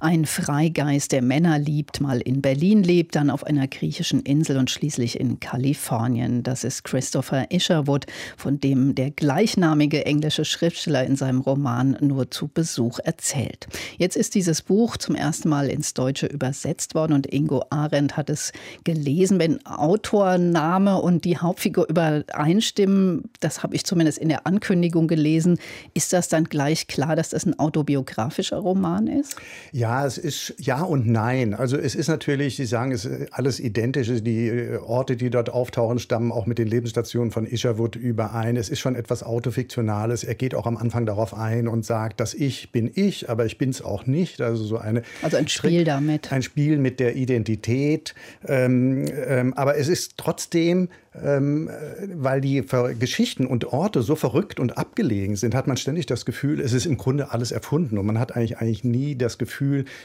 ein Freigeist, der Männer liebt, mal in Berlin lebt, dann auf einer griechischen Insel und schließlich in Kalifornien. Das ist Christopher Isherwood, von dem der gleichnamige englische Schriftsteller in seinem Roman nur zu Besuch erzählt. Jetzt ist dieses Buch zum ersten Mal ins Deutsche übersetzt worden und Ingo Arendt hat es gelesen. Wenn Autorname und die Hauptfigur übereinstimmen, das habe ich zumindest in der Ankündigung gelesen, ist das dann gleich klar, dass das ein autobiografischer Roman ist? Ja, es ist ja und nein. Also es ist natürlich, Sie sagen, es ist alles identisch. Die äh, Orte, die dort auftauchen, stammen auch mit den Lebensstationen von Isherwood überein. Es ist schon etwas Autofiktionales. Er geht auch am Anfang darauf ein und sagt, dass ich bin ich, aber ich bin es auch nicht. Also so eine also ein Spiel Trick, damit. Ein Spiel mit der Identität. Ähm, ähm, aber es ist trotzdem ähm, weil die Geschichten und Orte so verrückt und abgelegen sind, hat man ständig das Gefühl, es ist im Grunde alles erfunden. Und man hat eigentlich, eigentlich nie das Gefühl,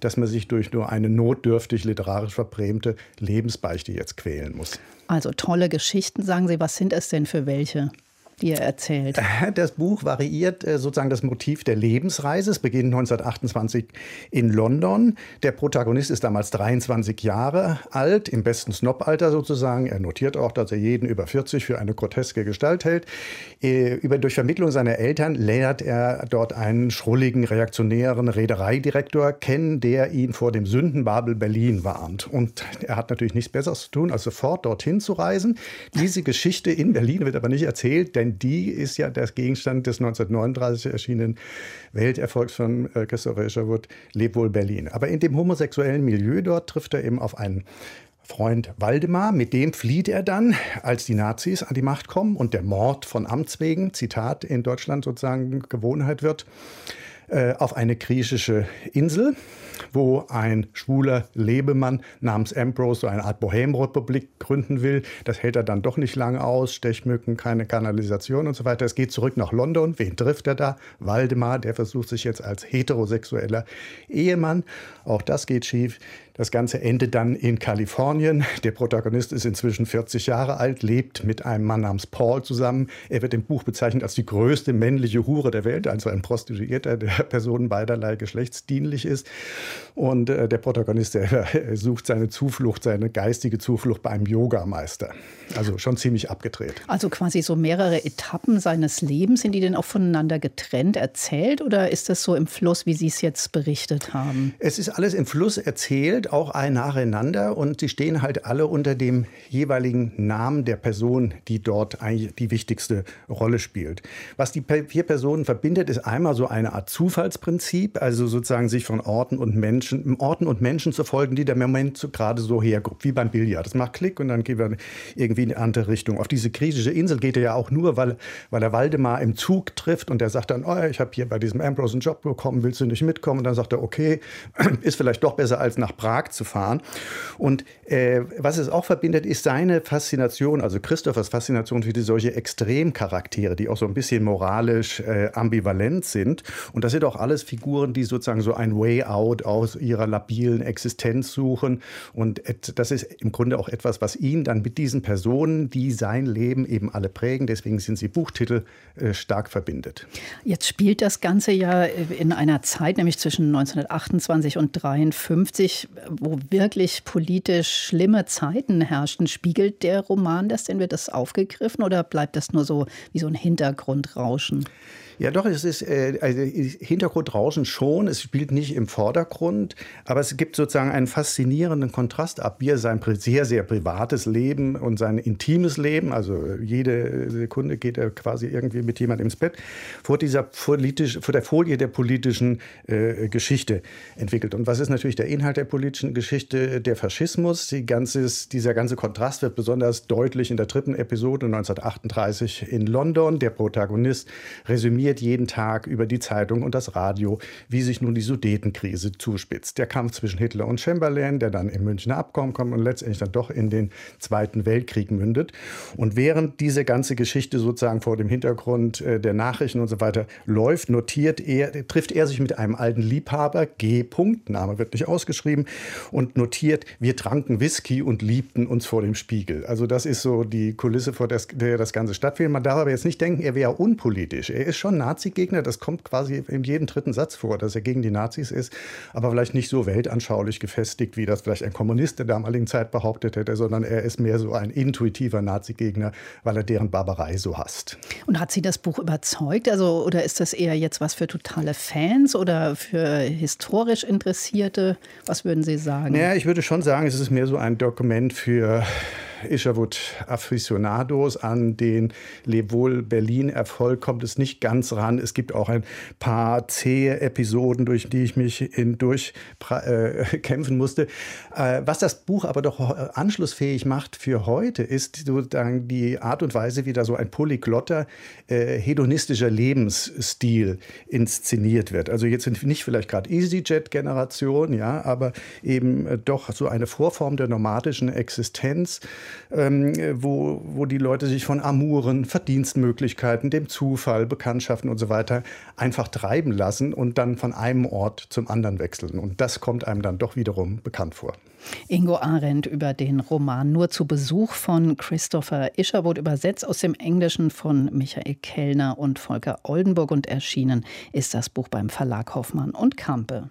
dass man sich durch nur eine notdürftig literarisch verbrämte Lebensbeichte jetzt quälen muss. Also tolle Geschichten, sagen Sie. Was sind es denn für welche? Die er erzählt. Das Buch variiert äh, sozusagen das Motiv der Lebensreise. Es beginnt 1928 in London. Der Protagonist ist damals 23 Jahre alt, im besten Snob-Alter sozusagen. Er notiert auch, dass er jeden über 40 für eine groteske Gestalt hält. Äh, über, durch Vermittlung seiner Eltern lernt er dort einen schrulligen, reaktionären Reedereidirektor kennen, der ihn vor dem Sündenbabel Berlin warnt. Und er hat natürlich nichts Besseres zu tun, als sofort dorthin zu reisen. Diese Geschichte in Berlin wird aber nicht erzählt, denn die ist ja der Gegenstand des 1939 erschienenen Welterfolgs von äh, Christopher Isherwood, Leb wohl Berlin. Aber in dem homosexuellen Milieu dort trifft er eben auf einen Freund Waldemar, mit dem flieht er dann, als die Nazis an die Macht kommen und der Mord von Amts wegen, Zitat, in Deutschland sozusagen Gewohnheit wird, äh, auf eine griechische Insel wo ein schwuler Lebemann namens Ambrose so eine Art Bohemrepublik gründen will. Das hält er dann doch nicht lange aus. Stechmücken, keine Kanalisation und so weiter. Es geht zurück nach London. Wen trifft er da? Waldemar, der versucht sich jetzt als heterosexueller Ehemann. Auch das geht schief. Das Ganze endet dann in Kalifornien. Der Protagonist ist inzwischen 40 Jahre alt, lebt mit einem Mann namens Paul zusammen. Er wird im Buch bezeichnet als die größte männliche Hure der Welt, also ein Prostituierter, der Personen beiderlei geschlechtsdienlich ist. Und äh, der Protagonist, der sucht seine Zuflucht, seine geistige Zuflucht bei einem Yogameister. Also schon ziemlich abgedreht. Also quasi so mehrere Etappen seines Lebens. Sind die denn auch voneinander getrennt erzählt oder ist das so im Fluss, wie Sie es jetzt berichtet haben? Es ist alles im Fluss erzählt, auch ein nacheinander. Und sie stehen halt alle unter dem jeweiligen Namen der Person, die dort eigentlich die wichtigste Rolle spielt. Was die vier Personen verbindet, ist einmal so eine Art Zufallsprinzip, also sozusagen sich von Orten und Menschen, Orten und Menschen zu folgen, die der Moment so gerade so hergrubt, wie beim Billard. Das macht Klick und dann gehen wir irgendwie in eine andere Richtung. Auf diese griechische Insel geht er ja auch nur, weil, weil er Waldemar im Zug trifft und der sagt dann, oh, ich habe hier bei diesem Ambrose einen Job bekommen, willst du nicht mitkommen? Und dann sagt er, okay, ist vielleicht doch besser als nach Prag zu fahren. Und äh, was es auch verbindet, ist seine Faszination, also Christophers Faszination für die solche Extremcharaktere, die auch so ein bisschen moralisch äh, ambivalent sind. Und das sind auch alles Figuren, die sozusagen so ein Way out aus ihrer labilen Existenz suchen. Und das ist im Grunde auch etwas, was ihn dann mit diesen Personen, die sein Leben eben alle prägen, deswegen sind sie Buchtitel, äh, stark verbindet. Jetzt spielt das Ganze ja in einer Zeit, nämlich zwischen 1928 und 1953, wo wirklich politisch schlimme Zeiten herrschten. Spiegelt der Roman das denn? Wird das aufgegriffen oder bleibt das nur so wie so ein Hintergrundrauschen? Ja, doch, es ist äh, also Hintergrundrauschen schon. Es spielt nicht im Vordergrund, aber es gibt sozusagen einen faszinierenden Kontrast ab, wie er sein sehr, sehr privates Leben und sein intimes Leben, also jede Sekunde geht er quasi irgendwie mit jemandem ins Bett, vor dieser politisch, vor der Folie der politischen äh, Geschichte entwickelt. Und was ist natürlich der Inhalt der politischen Geschichte? Der Faschismus. Die ganzes, dieser ganze Kontrast wird besonders deutlich in der dritten Episode 1938 in London. Der Protagonist resümiert jeden Tag über die Zeitung und das Radio, wie sich nun die Sudetenkrise zuspitzt. Der Kampf zwischen Hitler und Chamberlain, der dann im Münchner Abkommen kommt und letztendlich dann doch in den Zweiten Weltkrieg mündet. Und während diese ganze Geschichte sozusagen vor dem Hintergrund äh, der Nachrichten und so weiter läuft, notiert er, trifft er sich mit einem alten Liebhaber, G. -Punkt, Name wird nicht ausgeschrieben, und notiert, wir tranken Whisky und liebten uns vor dem Spiegel. Also das ist so die Kulisse, vor der das Ganze stattfindet. Man darf aber jetzt nicht denken, er wäre unpolitisch. Er ist schon Nazi-Gegner, das kommt quasi in jedem dritten Satz vor, dass er gegen die Nazis ist, aber vielleicht nicht so weltanschaulich gefestigt, wie das vielleicht ein Kommunist der damaligen Zeit behauptet hätte, sondern er ist mehr so ein intuitiver Nazi-Gegner, weil er deren Barbarei so hasst. Und hat Sie das Buch überzeugt? Also, oder ist das eher jetzt was für totale Fans oder für historisch Interessierte? Was würden Sie sagen? Ja, ich würde schon sagen, es ist mehr so ein Dokument für Isherwood Aficionados an den Lewohl Berlin Erfolg kommt es nicht ganz ran. Es gibt auch ein paar zähe Episoden, durch die ich mich hindurch äh, musste. Äh, was das Buch aber doch anschlussfähig macht für heute, ist sozusagen die Art und Weise, wie da so ein polyglotter, äh, hedonistischer Lebensstil inszeniert wird. Also jetzt sind nicht vielleicht gerade EasyJet-Generation, ja, aber eben äh, doch so eine Vorform der nomadischen Existenz ähm, wo, wo die Leute sich von Amuren, Verdienstmöglichkeiten, dem Zufall, Bekanntschaften und so weiter einfach treiben lassen und dann von einem Ort zum anderen wechseln. Und das kommt einem dann doch wiederum bekannt vor. Ingo Arendt über den Roman Nur zu Besuch von Christopher Isherwood, übersetzt aus dem Englischen von Michael Kellner und Volker Oldenburg und erschienen ist das Buch beim Verlag Hoffmann und Kampe.